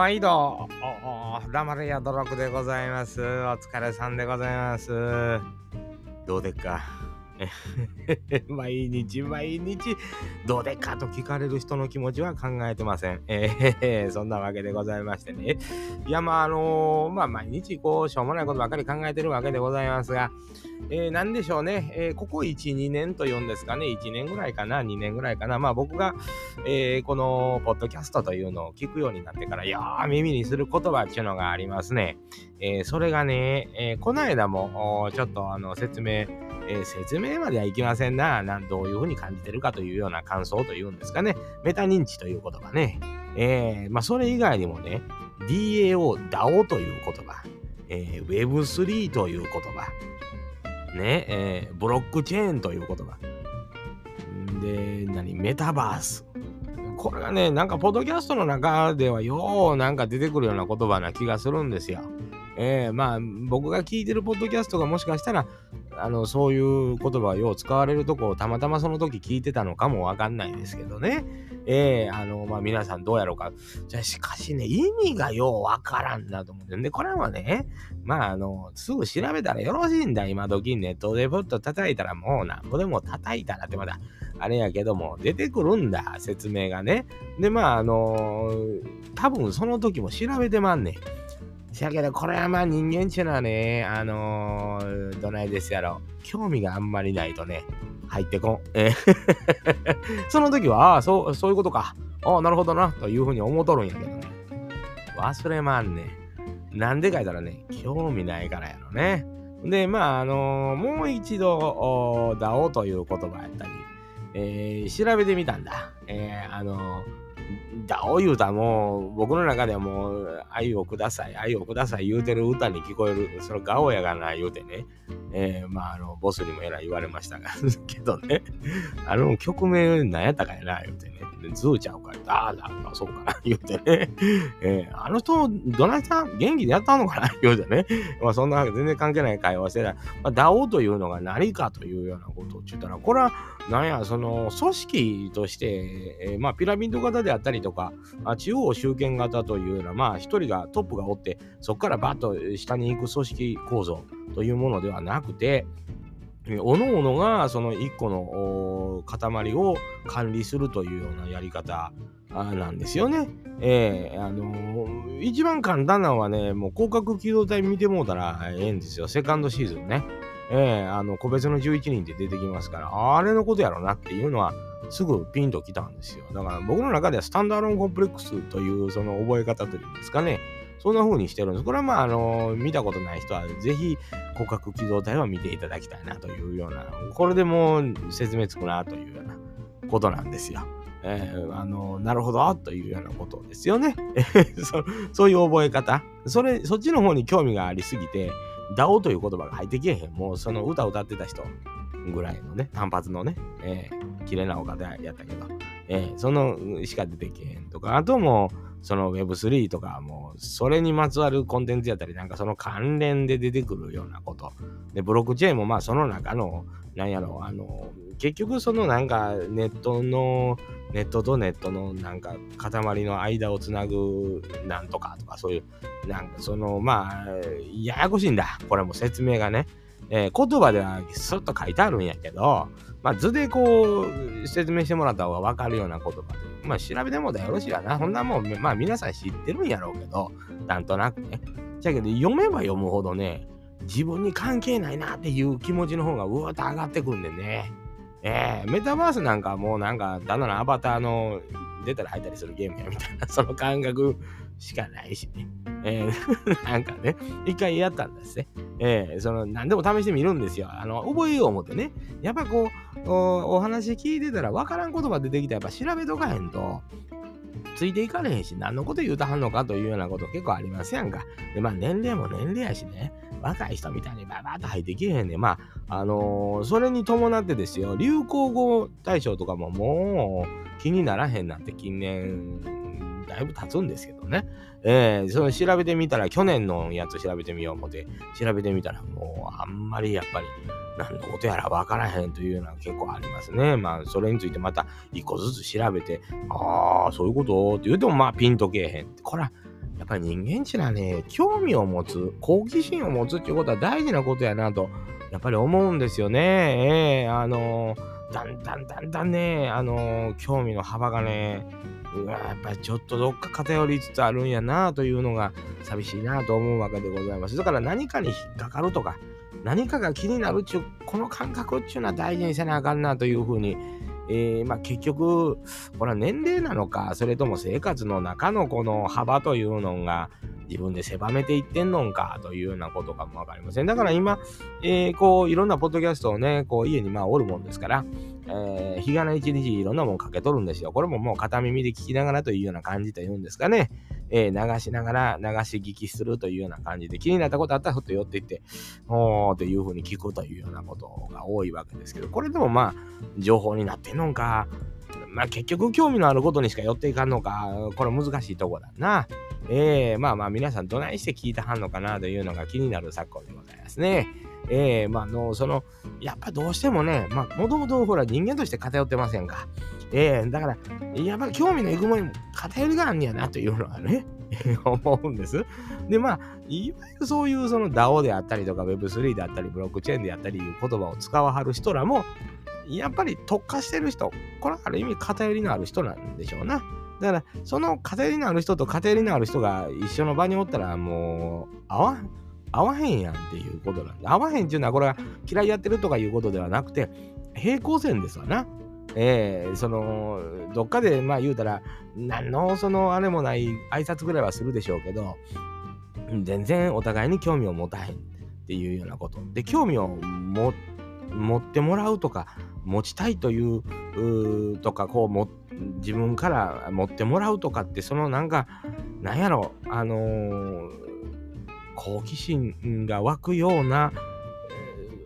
毎度、ラマレヤドロクでございます。お疲れさんでございます。どうでっか？毎日毎日どうでっかと聞かれる人の気持ちは考えてません。えー、そんなわけでございましてね。いや、まあ、あのー、まあ、毎日こう、しょうもないことばかり考えてるわけでございますが、えー、なんでしょうね、えー、ここ1、2年というんですかね、1年ぐらいかな、2年ぐらいかな、まあ僕が、えー、このポッドキャストというのを聞くようになってから、よー耳にする言葉っていうのがありますね。えー、それがね、えー、この間もちょっとあの説明、えー、説明まではいきませんな。なんどういうふうに感じてるかというような感想というんですかね。メタ認知という言葉ね。えー、まあそれ以外にもね、DAO、DAO という言葉、えー、Web3 という言葉、ね、えー、ブロックチェーンという言葉。で、何、メタバース。これがね、なんか、ポッドキャストの中ではようなんか出てくるような言葉な気がするんですよ。えー、まあ、僕が聞いてるポッドキャストがもしかしたら、あの、そういう言葉をよう使われるとこをたまたまその時聞いてたのかもわかんないですけどね。えー、あの、まあ、皆さんどうやろうか。じゃあ、しかしね、意味がようわからんなと思ってん。で、これはね、まあ、あの、すぐ調べたらよろしいんだ。今時ネットでポッと叩いたらもうなんぼでも叩いたらってまだ、あれやけども、出てくるんだ、説明がね。で、まあ、あの多分その時も調べてまんねん。しやけど、これはまあ人間っていうのはね、あのー、どないですやろ。興味があんまりないとね、入ってこん。その時は、ああ、そう、そういうことか。ああ、なるほどな、というふうに思っとるんやけどね。忘れまんね。なんでか言ったらね、興味ないからやろね。で、まあ、あのー、もう一度、だおという言葉やったり、えー、調べてみたんだ。えー、あのーだお言うたもう、僕の中ではもう、愛をください、愛をください言うてる歌に聞こえる、そのガオやがな言うてね、えー、まあ、あの、ボスにもえらい言われましたが、けどね、あの、曲名何やったかやな、言うてね、ズーちゃうから、ああ、そうかな、言うてね、えー、あの人、どないしたん元気でやったのかな、言うてね、まあ、そんな全然関係ない会話してた、まあ、ダオというのが何かというようなことを言ったら、これは、なんや、その、組織として、えー、まあ、ピラミッド型であったりとか、あ中央集権型というような、まあ、一人が、トップがおって、そこからバッと下に行く組織構造というものではなくて、おのおのがその一個の塊を管理するというようなやり方なんですよね。えー、あのー、一番簡単なのはね、もう広角機動隊見てもうたらええんですよ。セカンドシーズンね。えー、あの、個別の11人って出てきますから、あれのことやろなっていうのは、すぐピンときたんですよ。だから僕の中ではスタンダーロンコンプレックスというその覚え方というんですかね。そんな風にしてるんです。これはまあ、あの、見たことない人は、ぜひ、骨格機動隊を見ていただきたいなというような、これでもう説明つくなというようなことなんですよ。えー、あの、なるほど、というようなことですよね。そそういう覚え方。それ、そっちの方に興味がありすぎて、ダオという言葉が入ってけえへん。もうその歌歌ってた人ぐらいのね、単発のね、えー、綺麗なお方やったけど、えー、そのしか出てけへんとか、あともその Web3 とかもうそれにまつわるコンテンツやったり、なんかその関連で出てくるようなこと。で、ブロックチェーンもまあその中の、なんやろう、あの、結局そのなんかネットの、ネットとネットのなんか塊の間をつなぐなんとかとかそういう、なんかそのまあ、ややこしいんだ。これも説明がね。えー、言葉ではスッと書いてあるんやけど、まあ、図でこう説明してもらった方が分かるような言葉で、まあ、調べてもだよろしいわな。そんなもん、まあ、皆さん知ってるんやろうけど、なんとなくね。じゃけど、読めば読むほどね、自分に関係ないなっていう気持ちの方がうわっと上がってくんでね。えー、メタバースなんかもうなんか、ただのアバターの出たら入ったりするゲームやみたいな、その感覚しかないしね。えー、なんかね、一回やったんですね。えー、その、何でも試してみるんですよ。あの、覚えよう思ってね。やっぱこう、おお話聞いてたら分からん言葉出てきたらやっぱ調べとかへんと、ついていかれへんし、何のこと言うたはんのかというようなこと結構ありますやんか。で、まあ年齢も年齢やしね、若い人みたいにババッと入ってきへんね。まあ、あのー、それに伴ってですよ、流行語大賞とかももう気にならへんなんて近年、だいぶ経つんですけどね。えー、その調べてみたら、去年のやつ調べてみよう思って、調べてみたら、もうあんまりやっぱり、何のことやら分からへんというのは結構ありますね。まあ、それについてまた一個ずつ調べて、ああ、そういうことって言うても、まあ、ピンとけえへん。これは、やっぱり人間ちはね、興味を持つ、好奇心を持つっていうことは大事なことやなと、やっぱり思うんですよね。えー、あのー、だんだんだんだんね、あのー、興味の幅がね、うわやっぱりちょっとどっか偏りつつあるんやなというのが寂しいなと思うわけでございます。だから何かに引っかかるとか、何かが気になるっちゅう、この感覚っちゅうのは大事にせなあかんなというふうに、えー、まあ、結局、これは年齢なのか、それとも生活の中のこの幅というのが自分で狭めていってんのかというようなことかもわかりません。だから今、えー、こう、いろんなポッドキャストをね、こう、家にまあおるもんですから、えー、日がな一日いろんなもんかけとるんですよ。これももう片耳で聞きながらというような感じというんですかね。えー、流しながら流し聞きするというような感じで気になったことあったらふっと寄っていって、おーというふうに聞くというようなことが多いわけですけど、これでもまあ、情報になってんのか、まあ結局興味のあることにしか寄っていかんのか、これ難しいとこだな。えー、まあまあ皆さんどないして聞いてはんのかなというのが気になる昨今でございますね。えー、まあの、その、やっぱどうしてもね、まあ、もともとほら人間として偏ってませんか。えー、だから、やっぱり興味のいくもにも偏りがあんねやなというのはね、思うんです。で、まあ、いわゆるそういうその DAO であったりとか Web3 であったり、ブロックチェーンであったりいう言葉を使わはる人らも、やっぱり特化してる人、これはある意味偏りのある人なんでしょうな。だから、その偏りのある人と偏りのある人が一緒の場におったら、もう、合わん。合わへんやんっていうことなんで、合わへんっていうのはこれは嫌いやってるとかいうことではなくて、平行線ですわな。えー、その、どっかで、まあ言うたら、何のそのあれもない挨拶ぐらいはするでしょうけど、全然お互いに興味を持たへんっていうようなこと。で、興味を持ってもらうとか、持ちたいというとか、こうも、自分から持ってもらうとかって、そのなんか、なんやろ、あのー好奇心が湧くような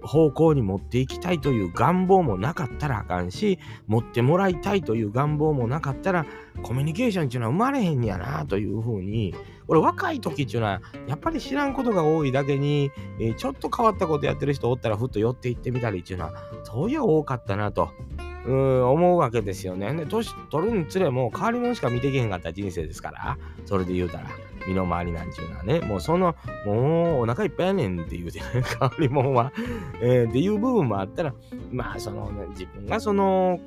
方向に持っていきたいという願望もなかったらあかんし、持ってもらいたいという願望もなかったら、コミュニケーションっていうのは生まれへんやなというふうに、俺若い時っていうのは、やっぱり知らんことが多いだけに、えー、ちょっと変わったことやってる人おったらふっと寄っていってみたりっていうのは、そういう多かったなと。うん思うわけですよね。で、年取るにつれも変わり者しか見てけへんかった人生ですから、それで言うたら。身の回りなんちゅうのはね、もうその、もうお腹いっぱいやねんって言うてね、香りもんは、えー、っていう部分もあったら、まあその、ね、自分がその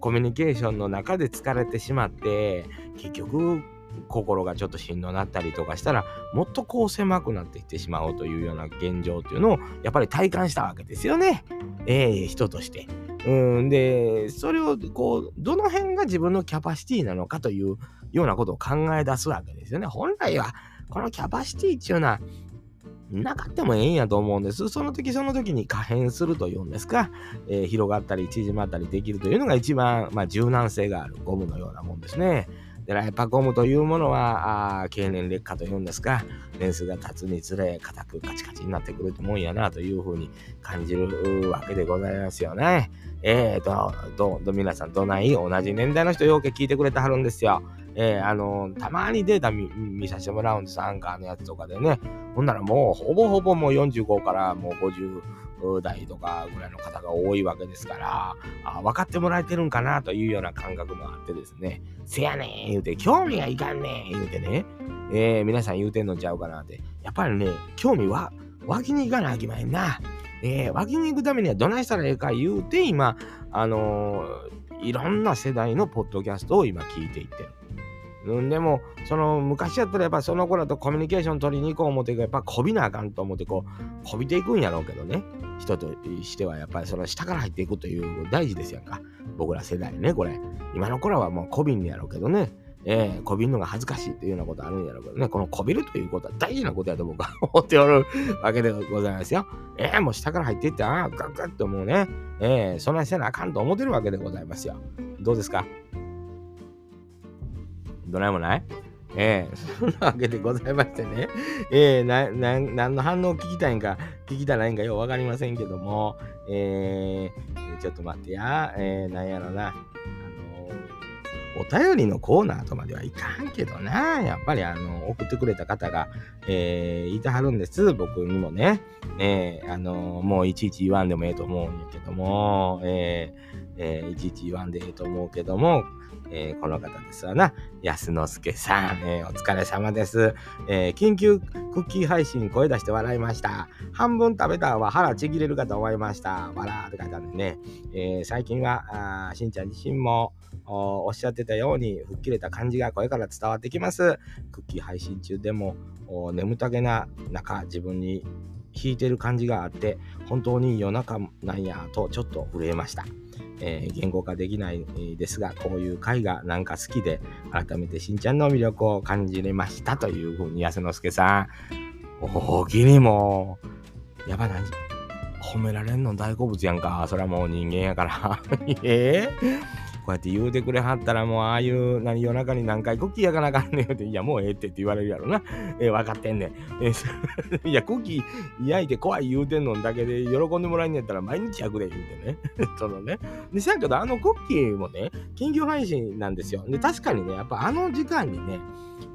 コミュニケーションの中で疲れてしまって、結局、心がちょっとしんどなったりとかしたら、もっとこう狭くなっていってしまうというような現状っていうのを、やっぱり体感したわけですよね。ええー、人として。うんで、それをこう、どの辺が自分のキャパシティなのかというようなことを考え出すわけですよね。本来は、このキャパシティっていうのは、なかってもええんやと思うんです。その時その時に可変するというんですか、えー、広がったり縮まったりできるというのが一番、まあ、柔軟性があるゴムのようなもんですね。で、やっぱゴムというものは、あ経年劣化というんですか、年数が経つにつれ、硬くカチカチになってくるもんやなというふうに感じるわけでございますよね。えーと、ど、ど、皆さんどない？同じ年代の人よけ聞いてくれてはるんですよ。えー、あの、たまにデータ見させてもらうんです、アンカーのやつとかでね。ほんならもう、ほぼほぼもう45からもう50代とかぐらいの方が多いわけですから、あ分かってもらえてるんかなというような感覚もあってですね、せやねん言うて、興味がいかんねん言うてね、えー、皆さん言うてんのちゃうかなって。やっぱりね、興味は湧きに行かなあきまへんな。えー、湧きに行くためにはどないしたらええか言うて、今、あのー、いろんな世代のポッドキャストを今聞いていってる。うん、でも、その昔やったらやっぱその頃とコミュニケーション取りに行こう思ってやっぱこびなあかんと思ってこう、こびていくんやろうけどね。人としてはやっぱりその下から入っていくという大事ですやんか。僕ら世代ね、これ。今の頃はもうこびんやろうけどね。えー、こびんのが恥ずかしいっていうようなことあるんやろうけどね、このこびるということは大事なことやと僕は思っておるわけでございますよ。えー、もう下から入っていって、ああ、ガッガッともうね、えー、そんなせなあかんと思ってるわけでございますよ。どうですか？どないもない？ええー、そんなわけでございましてね。えー、な、な、何の反応を聞きたいんか、聞きたないんかようわかりませんけども、えー、ちょっと待ってや、えー、なんやろな。あのお便りのコーナーとまではいかんけどな。やっぱりあの、送ってくれた方が、えー、いてはるんです。僕にもね。えー、あのもういちいち言わんでもええと思うんやけども、えー、えー、いちいち言わんでええと思うけども、えー、この方ですわな。安之助さん、えー、お疲れ様です、えー。緊急クッキー配信声出して笑いました。半分食べたは腹ちぎれるかと思いました。笑って書いてあるんでね。えー、最近はあしんちゃん自身もおっしゃってたように吹っ切れた感じが声から伝わってきます。クッキー配信中でも眠たげな中自分に弾いてる感じがあって本当に夜中なんやとちょっと震えました。えー、言語化できないですが、こういう回がなんか好きで、改めてしんちゃんの魅力を感じれましたというふうに、安之助さん、大喜利も、やばない褒められんの大好物やんか。それはもう人間やから。えーこうやって言うてくれはったらもうああいう何夜中に何回クッキー焼かなあかんねんって、いやもうええってって言われるやろな。えー、分かってんねん。えー、いや、クッキー焼いて怖い言うてんのだけで喜んでもらえんねやったら毎日焼くで言うてね。そのね。で、せやけどあのクッキーもね、緊急配信なんですよ。で、確かにね、やっぱあの時間にね、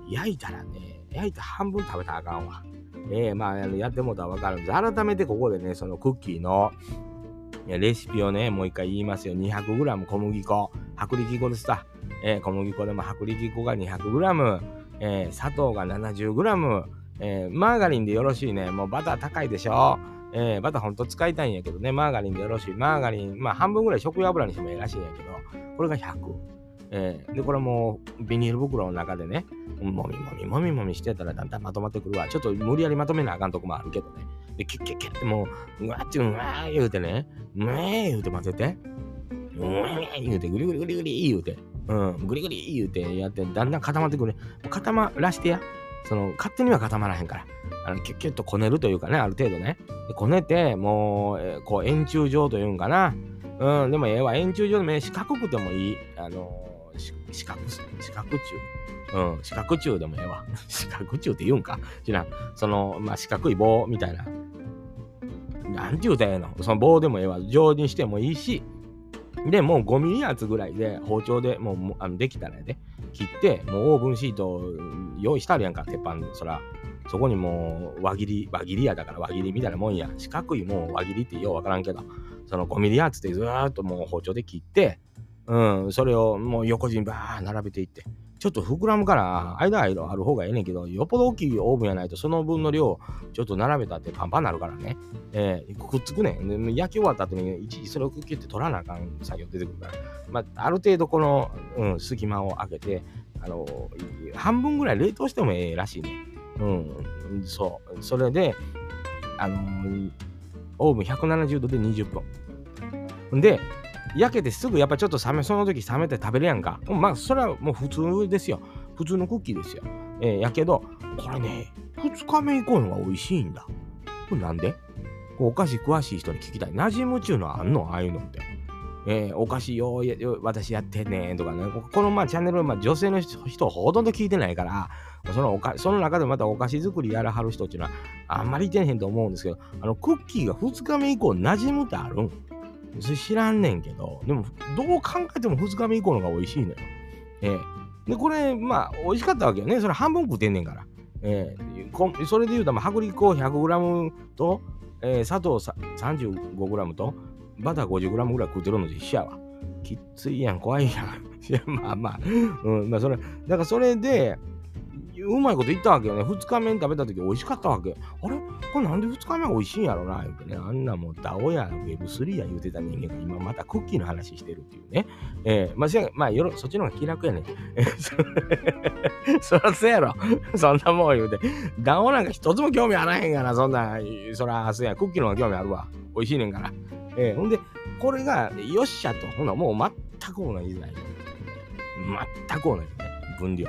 焼いたらね、焼いて半分食べたらあかんわ。えー、まあ、やってもたらわかるんです。改めてここでね、そのクッキーの、レシピをね、もう一回言いますよ。200g 小麦粉。薄力粉ですさ。えー、小麦粉でも薄力粉が 200g、えー、砂糖が 70g、えー、マーガリンでよろしいね。もうバター高いでしょ。えー、バターほんと使いたいんやけどね、マーガリンでよろしい。マーガリン、まあ半分ぐらい食用油にしてもいいらしいんやけど、これが100。えー、で、これもビニール袋の中でね、もみもみもみもみしてたらだんだんまとまってくるわ。ちょっと無理やりまとめなあかんとこもあるけどね。で、キュッキュッキュッってもう、うわってうわー言うてね、うわー言うて混ぜて、うわー言うて、ぐりぐりぐりぐり言うて、うん、ぐりぐり言うてやって、だんだん固まってくる。固まらしてや。その、勝手には固まらへんから。あの、キュッキュッとこねるというかね、ある程度ね。でこねて、もう、えー、こう、円柱状というんかな。うん、でもええわ。円柱状でもええ、四角くてもいい。あのー、四角、四角柱。うん、四角柱でもええわ。四角柱って言うんか知らん。その、まあ、四角い棒みたいな。なんて言うたらええのその棒でもええわ。上にしてもいいし、で、もう5ミリ厚ぐらいで包丁でもうあのできたらね、切って、もうオーブンシート用意してあるやんか、鉄板。そら、そこにもう輪切り、輪切りやだから輪切りみたいなもんや。四角いもう輪切りってようわからんけど、その5ミリ厚でずーっともう包丁で切って、うん、それをもう横にバー並べていって、ちょっと膨らむから、間間ある方がええねんけど、よっぽど大きいオーブンやないと、その分の量、ちょっと並べたってパンパンになるからね。えー、くっつくねん。焼き終わった後に、一時それをキュッて取らなあかん作業出てくるから。まあ、ある程度この、うん、隙間を開けて、あの半分ぐらい冷凍してもええらしいね。うん、そう。それで、あのー、オーブン170度で20分。で、焼けてすぐやっぱちょっと冷め、その時冷めて食べるやんか。まあ、それはもう普通ですよ。普通のクッキーですよ。えー、やけど、これね、2日目以降のが美味しいんだ。これなんで？お菓子詳しい人に聞きたい。馴染むちゅうのはあんの？ああいうのって。えー、お菓子よう私やってんねんとかね。このまあチャンネルまあ女性の人ほとんど聞いてないから、そのおかその中でまたお菓子作りやらはる人っていうのはあんまりいてへんと思うんですけど、あのクッキーが2日目以降馴染むってあるん？知らんねんけど、でも、どう考えても2日目以降のが美味しいのよ。えー、で、これ、まあ、美味しかったわけよね。それ半分食ってんねんから。えー、それで言うと、まあ、薄力粉 100g と、えー、砂糖 35g と、バター 50g ぐらい食ってるのと一緒やわ。きついやん、怖いやん。いや、まあまあ、うん、まあそれ、だからそれで、うまいこと言ったわけよね。2日目に食べた時美味しかったわけ。あれ？これなんで2日目美味しいんやろな？言うてね。あんなもうダオや Web3 や言うてた人間が今またクッキーの話してるっていうね。えー、まあ、まあ、よろそっちの方が気楽やねん。そらそうやろ。そんなもん言うて。ダオなんか一つも興味あらへんがな。そんな、そら、そうや、クッキーの方が興味あるわ。美味しいねんから。えー、ほんで、これが、よっしゃと。ほな、もう全く同じだよ。全く同じね。分量。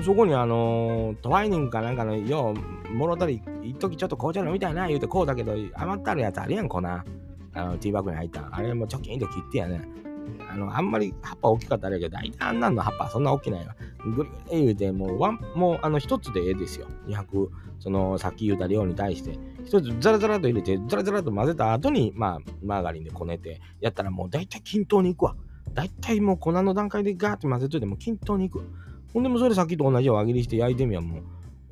そこにあのー、トワイニングかなんかの、よう、もろたり、一時ちょっと紅茶飲みたいな言うてこうだけど、余ったるやつあるやん、粉。あの、ティーバッグに入った。あれもチョキンと切ってやね。あの、あんまり葉っぱ大きかったらやけど、大体あんなんの葉っぱそんな大きないわ。ぐりぐり言うて、もう、ワン、もう、あの、一つでええですよ。200、その、さっき言うた量に対して、一つザラザラと入れて、ザラザラと混ぜた後に、まあ、マーガリンでこねて、やったらもう大体均等にいくわ。大体もう粉の段階でガーって混ぜといても均等にいく。ほんでもそれさっきと同じ輪切りして焼いてみやもう、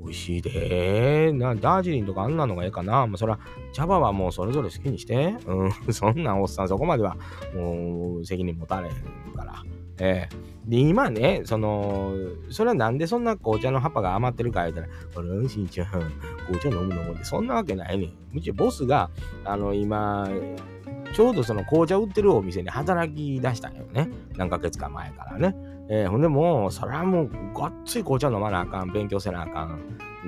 美味しいでな、ダージリンとかあんなのがええかな。まあ、そら、茶葉はもうそれぞれ好きにして。うん、そんなおっさんそこまではもう責任持たれへんから。ええー、で、今ね、その、それはなんでそんな紅茶の葉っぱが余ってるか言うたら、あれ、しんちゃん、紅茶飲むのもって、そんなわけないねん。むしろボスが、あの、今、ちょうどその紅茶売ってるお店に働き出したんよね。何ヶ月か前からね。えー、ほんでもう、それはもう、ごっつい紅茶飲まなあかん、勉強せなあかん、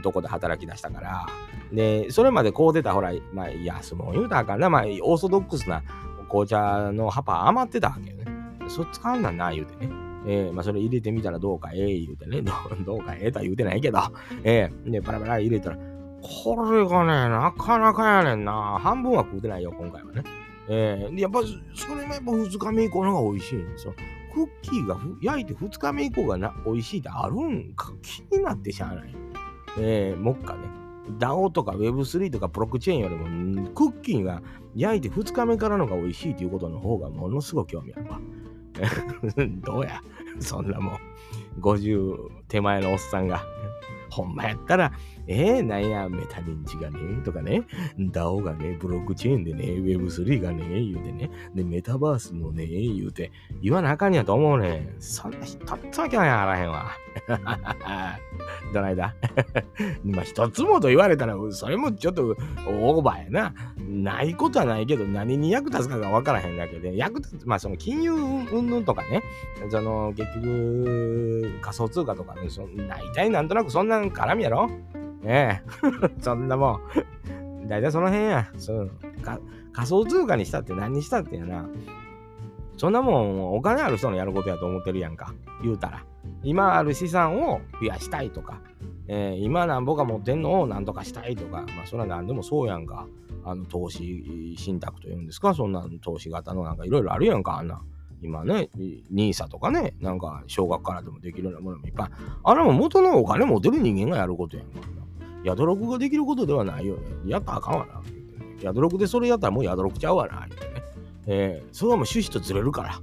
とこで働き出したから。で、それまでこう出たほら、まあ、安もん言うたらあかんな、まあ、オーソドックスな紅茶の葉っぱ余ってたわけよね。そっ使うんだな、言うてね。えー、まあ、それ入れてみたらどうかええ言うてね。どどうかええとは言うてないけど。えー、で、パラパラ入れたら、これがね、なかなかやねんな。半分は食うてないよ、今回はね。えー、やっぱそれもやっぱ2日目以降の方が美味しいんですよ。クッキーが焼いて2日目以降がな美味しいってあるんか気になってしゃあない。えー、もっかね。DAO とか Web3 とかブロックチェーンよりもクッキーが焼いて2日目からのが美味しいということの方がものすごく興味あるわ。どうや？そんなもん。50手前のおっさんが。ほんまやったら、えー、なんや、メタ認知がね、とかね、DAO がね、ブロックチェーンでね、Web3 がね、言うてね、で、メタバースもね、言うて、言わなあかんやと思うねそんな一つわけはあらへんわ。どないだ？まあ、一つもと言われたら、それもちょっとオーバーやな。ないことはないけど、何に役立つかがわからへんだけで、役立つ、まあ、その金融云々とかね、その、結局、仮想通貨とかね、そ大体なんとなくそんな絡みやろ？ねえ。そんなもん。大体その辺や。そう仮想通貨にしたって何にしたってやな。そんなもん、お金ある人のやることやと思ってるやんか。言うたら。今ある資産を増やしたいとか、えー、今なんぼが持ってんのをなんとかしたいとか、まあそれは何でもそうやんか。あの投資信託というんですか、そんな投資型のなんかいろいろあるやんか、あんな。今ね、NISA とかね、なんか小学からでもできるようなものもいっぱい。あれも元のお金持てる人間がやることやんか。宿録ができることではないよね。やったらあかんわな。宿録でそれやったらもう宿録ちゃうわな。ねえー、それはもう趣旨とずれるから。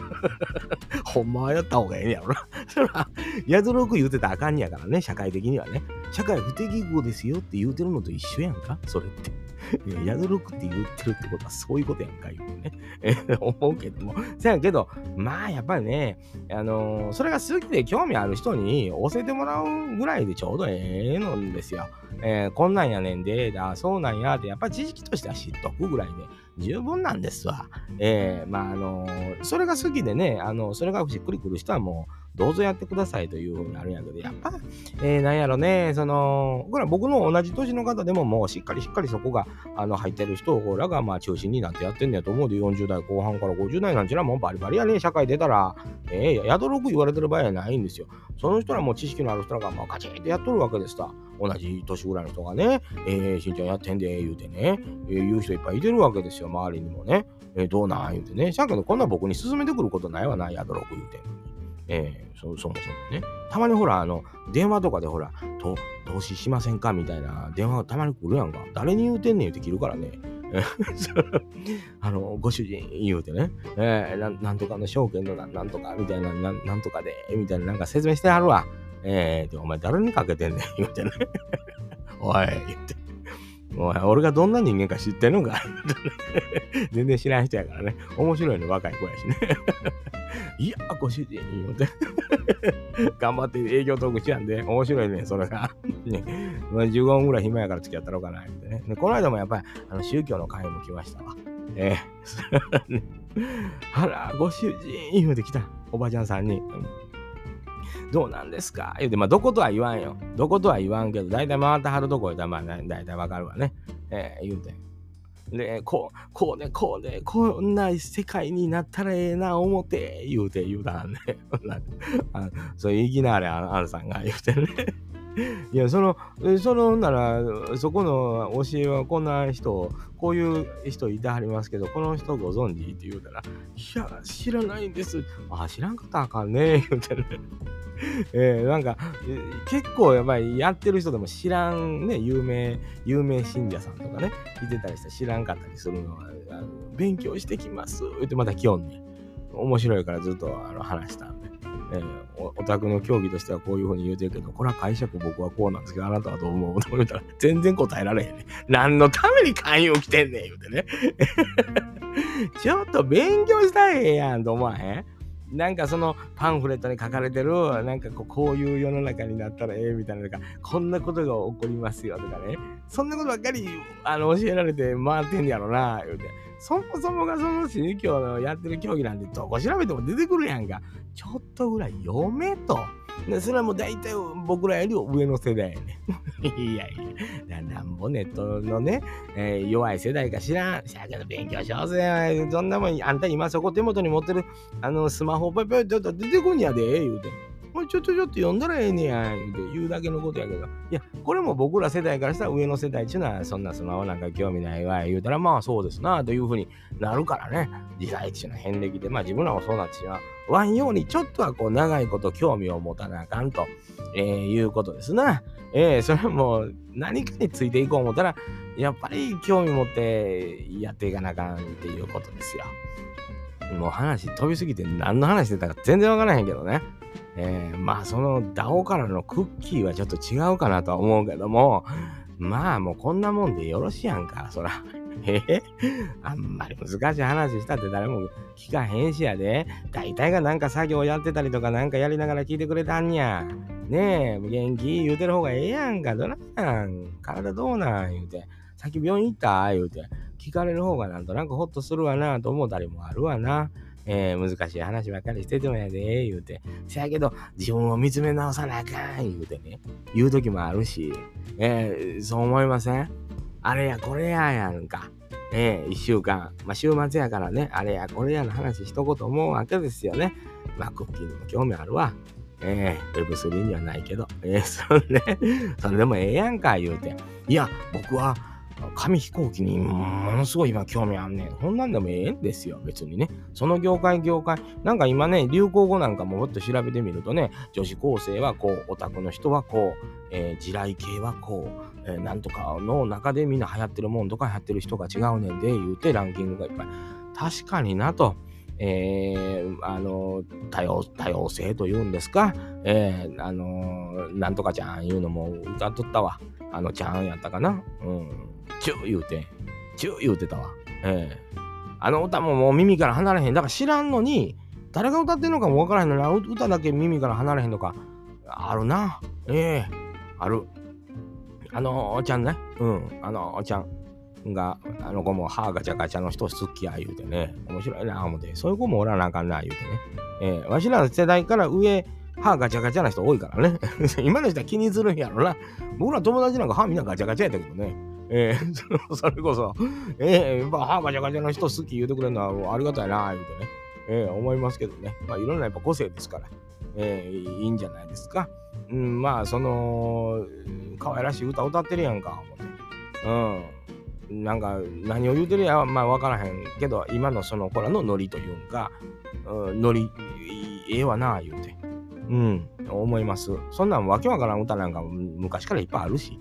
ほんまはやった方がええんやろな。そら、宿録言うてたらあかんやからね、社会的にはね。社会不適合ですよって言うてるのと一緒やんか、それって。宿録って言ってるってことはそういうことやんか、言うね。え思うけども。せやけど、まあやっぱりね、あのー、それが好きで興味ある人に教えてもらうぐらいでちょうどええのんですよ。えー、こんなんやねんで、だ、そうなんやって、やっぱり知識としては知っとくぐらいで、十分なんですわ。えー、まあ、あのー、それが好きでね、あの、それがしっくりくる人はもう、どうぞやってくださいというふうになるんやけど、やっぱ、えー、なんやろね、その、これは僕の同じ年の方でももうしっかりしっかりそこが、あの、入ってる人らが、まあ、中心になってやってんねやと思うで、40代後半から50代なんちゅうのはもうバリバリやね、社会出たら、えー、宿ろく言われてる場合はないんですよ。その人らも知識のある人らが、まあ、カチンってやっとるわけですわ。同じ年ぐらいの人がね、えー、しんちゃんやってんで、言うてね、えー、言う人いっぱいいてるわけですよ、周りにもね。えー、どうなん言うてね。しゃけど、こんな僕に勧めてくることないわな、宿ろく言うて。えー、そそもそもね。たまにほら、あの、電話とかでほら、と投資しませんか？みたいな電話がたまに来るやんか。誰に言うてんねんって切るからね。あの、ご主人言うてね、えー、ななんとかの証券のななんとかみたいな、ななんとかで、みたいななんか説明してはるわ。えー、で、お前誰にかけてんねん？言うてね。おい、言って。おい、俺がどんな人間か知ってんのか 全然知らん人やからね。面白いね、若い子やしね。いや、ご主人、言うて。頑張って営業トークしやんで、面白いね、それが。ね、15分ぐらい暇やから付き合ったろうかな、ってね。で、この間もやっぱり、あの、宗教の会も来ましたわ。えー、あら、ご主人、言うて来た。おばちゃんさんに。どうなんですか？言うて、まあ、どことは言わんよ。どことは言わんけど、大体回ってはるとこ言うたら、まあ、だいたいわかるわね。えー、言うて。で、こう、こうね、こうね、こんな世界になったらええな、思て、言うて言うたんね。そう、いきなりアンさんが言うてね。いや、その、その、なら、そこの教えはこんな人、こういう人いてはりますけど、この人ご存知って言うたら、いや、知らないんです。あ、知らんかったらあかんね、言うてね。えー、なんか、結構やっぱりやってる人でも知らんね、有名、有名信者さんとかね、いてたりして知らんかったりするのは、あの勉強してきますってまた来よんね。面白いからずっとあの話したんで。えー、おオタクの競技としてはこういうふうに言うてるけど、これは解釈僕はこうなんですけど、あなたはどう思うと思ったら、全然答えられへんね。何のために勧誘来てんねん、言うてね。ちょっと勉強したいやんと思わへん？なんかそのパンフレットに書かれてる、なんかこうこういう世の中になったらええみたいなと、かこんなことが起こりますよとかね、そんなことばっかりあの教えられて回ってんやろな、言うて。そもそもがその宗教のやってる競技なんてどこ調べても出てくるやんか。ちょっとぐらい読めと。でそれはもう大体僕らより上の世代やね。いやいや、なんぼネットのね、えー、弱い世代か知らん。しゃけど勉強しようぜ。そんなもん、あんた今そこ手元に持ってるあのスマホぽいぽいちょっと出てこんやで、言うて。もうちょっとちょっと読んだらええねや、言うて言うだけのことやけど。いや、これも僕ら世代からしたら上の世代っていうのは、そんなスマホなんか興味ないわ、言うたら、まあそうですな、というふうになるからね。時代っていうのは遍歴で、まあ自分らもそうなってしまう。ワンようにちょっとはこう長いこと興味を持たなあかんと、えー、いうことですな。えー、それはもう何かについていこう思ったら、やっぱり興味持ってやっていかなあかんっていうことですよ。もう話飛びすぎて何の話してたか全然わからへんけどね。えー、まあそのダオからのクッキーはちょっと違うかなとは思うけども、まあもうこんなもんでよろしいやんか、そら。え あんまり難しい話したって誰も聞かへんしやで。大体がなんか作業やってたりとかなんかやりながら聞いてくれたんや。ねえ、元気言うてる方がええやんか。どないなん？体どうなん言うて。さっき病院行った言うて。聞かれる方がなんとなくホッとするわなと思ったりもあるわな。えー、難しい話ばっかりしててもやで、言うて。せやけど、自分を見つめ直さなあかん、言うてね。言う時もあるし、えー、そう思いません？あれやこれややんか。ええ、一週間、まあ、週末やからね、あれやこれやの話しとこうと思うわけですよね。まあ、クッキーにも興味あるわ。えー、Web3 にはないけど、えー、それ、それでもええやんか、言うて。いや、僕は、紙飛行機にものすごい今興味あんねん。こんなんでもええんですよ、別にね。その業界業界。なんか今ね、流行語なんかももっと調べてみるとね、女子高生はこう、オタクの人はこう、えー、地雷系はこう、えー、なんとかの中でみんな流行ってるもんとか流行ってる人が違うねんで言うてランキングがいっぱい。確かになと。えー、あの多様多様性というんですか、えー、あのなんとかちゃんいうのも歌っとったわ。あのちゃんやったかな。うん。チュー言うて、チュー言うてたわ。ええー、あの歌ももう耳から離れへん。だから知らんのに、誰が歌ってんのかもわからへんのに、歌だけ耳から離れへんのか。あるな。ええー、ある。あのおちゃんね。うん。あのおちゃんが、あの子も歯ガチャガチャの人好きや言うてね。面白いな思って。そういう子もおらなあかんな言うてね。ええー、わしらの世代から上、歯ガチャガチャな人多いからね。今の人は気にするんやろな。僕ら友達なんか歯みんなガチャガチャやったけどね。えー、それこそ、えー、やっぱ歯ガチャガチャの人好き言うてくれるのはありがたいな、言うてね。えー、思いますけどね。まあいろんなやっぱ個性ですから、えー、いいんじゃないですか。うん、まあその、可愛らしい歌歌ってるやんか、思って。うん。なんか何を言うてるやまあ分からへんけど今のその子らのノリというか、うん、ノリええわな言うてうん、思います。そんなんわけわからん歌なんか昔からいっぱいあるし、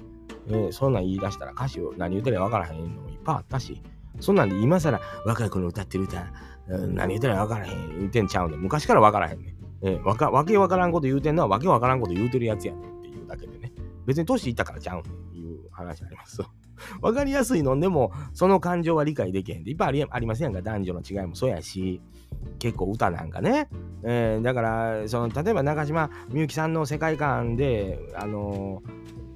え、そんなん言い出したら歌詞を何言うてるかわからへんのもいっぱいあったし、そんなんで今更若い子の歌ってる歌、何言うてるかわからへん言うてんちゃうんで、昔からわからへんねえー、わかわけわからんこと言うてんのはわけわからんこと言うてるやつやねんっていうだけでね。別に年いったからちゃうんっていう話あります。わかりやすいのでも、その感情は理解できへんで、いっぱいありありませんか、男女の違いもそうやし、結構歌なんかね。えー、だから、その例えば中島みゆきさんの世界観で、あのー、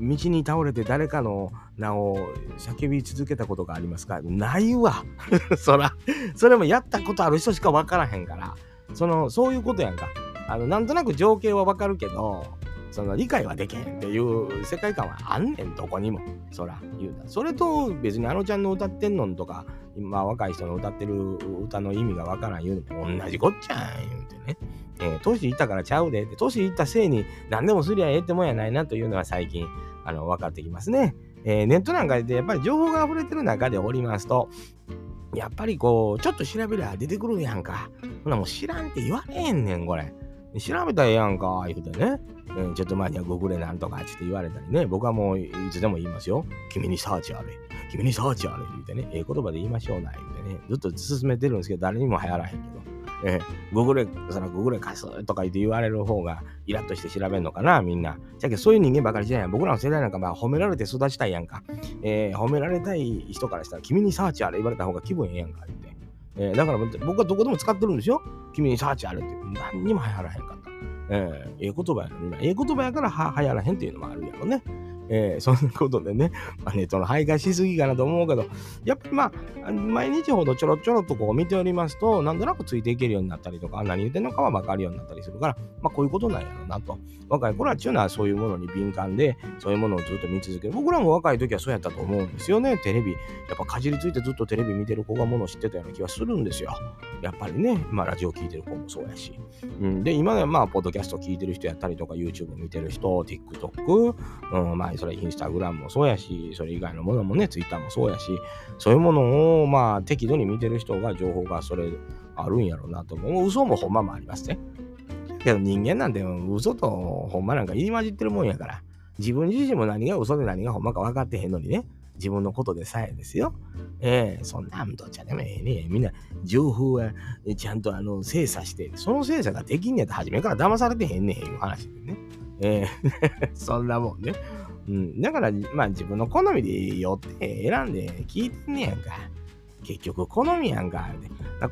道に倒れて誰かの名を叫び続けたことがありますか？ないわ。そら、それもやったことある人しか分からへんから、その、そういうことやんか。あの、なんとなく情景は分かるけど、その理解はできへんっていう世界観はあんねん、どこにも。そら、言うた。それと別にあのちゃんの歌ってんのんとか、今若い人の歌ってる歌の意味がわからん言うのも同じこっちゃん言うてね。えー、年いったからちゃうでって、年いったせいに何でもすりゃええってもんやないなというのは最近、あの、分かってきますね。えー、ネットなんかでやっぱり情報が溢れてる中でおりますと、やっぱりこう、ちょっと調べりゃ出てくるやんか。ほなもう知らんって言われへんねん、これ。調べたらええやんか、言うてね。うん、ちょっと前にはググれなんとかって言われたりね。僕はもういつでも言いますよ。君にサーチあれ。君にサーチあれ。言うてね。ええ言葉で言いましょうな。言うてね。ずっと進めてるんですけど、誰にも流行らへんけど。えー、ググレ、そのググレ貸すとか言って言われる方がイラッとして調べんのかな、みんな。じゃけそういう人間ばかりじゃない。僕らの世代なんかまあ褒められて育ちたいやんか。えー、褒められたい人からしたら君にサーチあれ言われた方が気分ええやんか、言って。えー、だから僕はどこでも使ってるんですよ。君にサーチあるって。何にも流行らへんかった。えー、ええ言葉やのに、ええ言葉やからは流行らへんっていうのもあるやろね。えー、そんなことでね、まあ、ネットの徘徊しすぎかなと思うけど、やっぱりまあ、毎日ほどちょろちょろとこう見ておりますと、なんとなくついていけるようになったりとか、何言ってんのかは分かるようになったりするから、まあこういうことなんやろうなと。若い頃はっていうのはそういうものに敏感で、そういうものをずっと見続ける。僕らも若い時はそうやったと思うんですよね。テレビ。やっぱかじりついてずっとテレビ見てる子がものを知ってたような気はするんですよ。やっぱりね、まあラジオ聞いてる子もそうやし。うん、で、今はまあ、ポッドキャスト聞いてる人やったりとか、YouTube 見てる人、TikTok、うん、まあ、それインスタグラムもそうやし、それ以外のものもね、ツイッターもそうやし、そういうものを、まあ、適度に見てる人が情報がそれあるんやろうなと思う。嘘もほんまもありますね。けど人間なんて嘘とほんまなんか入り混じってるもんやから、自分自身も何が嘘で何がほんまか分かってへんのにね、自分のことでさえですよ。ええー、そんなんどっちゃでもええね。みんな情報はちゃんとあの精査して、その精査ができんねやったら初めから騙されてへんねんいう話でね。ええー、そんなもんね。うん、だから、まあ自分の好みでよって選んで聞いてんねやんか。結局好みやんか。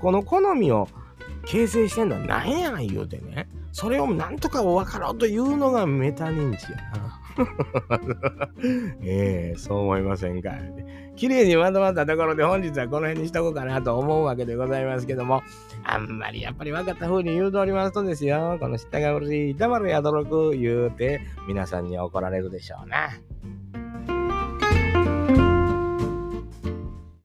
この好みを形成してんのは何やん言うてね。それをなんとか分かろうというのがメタ認知やな。ええー、そう思いませんか？綺麗にまとまったところで本日はこの辺にしとこうかなと思うわけでございますけども、あんまりやっぱり分かった風に言うとおりますとですよ、この下がうるしい黙るやどろく言うて皆さんに怒られるでしょうな。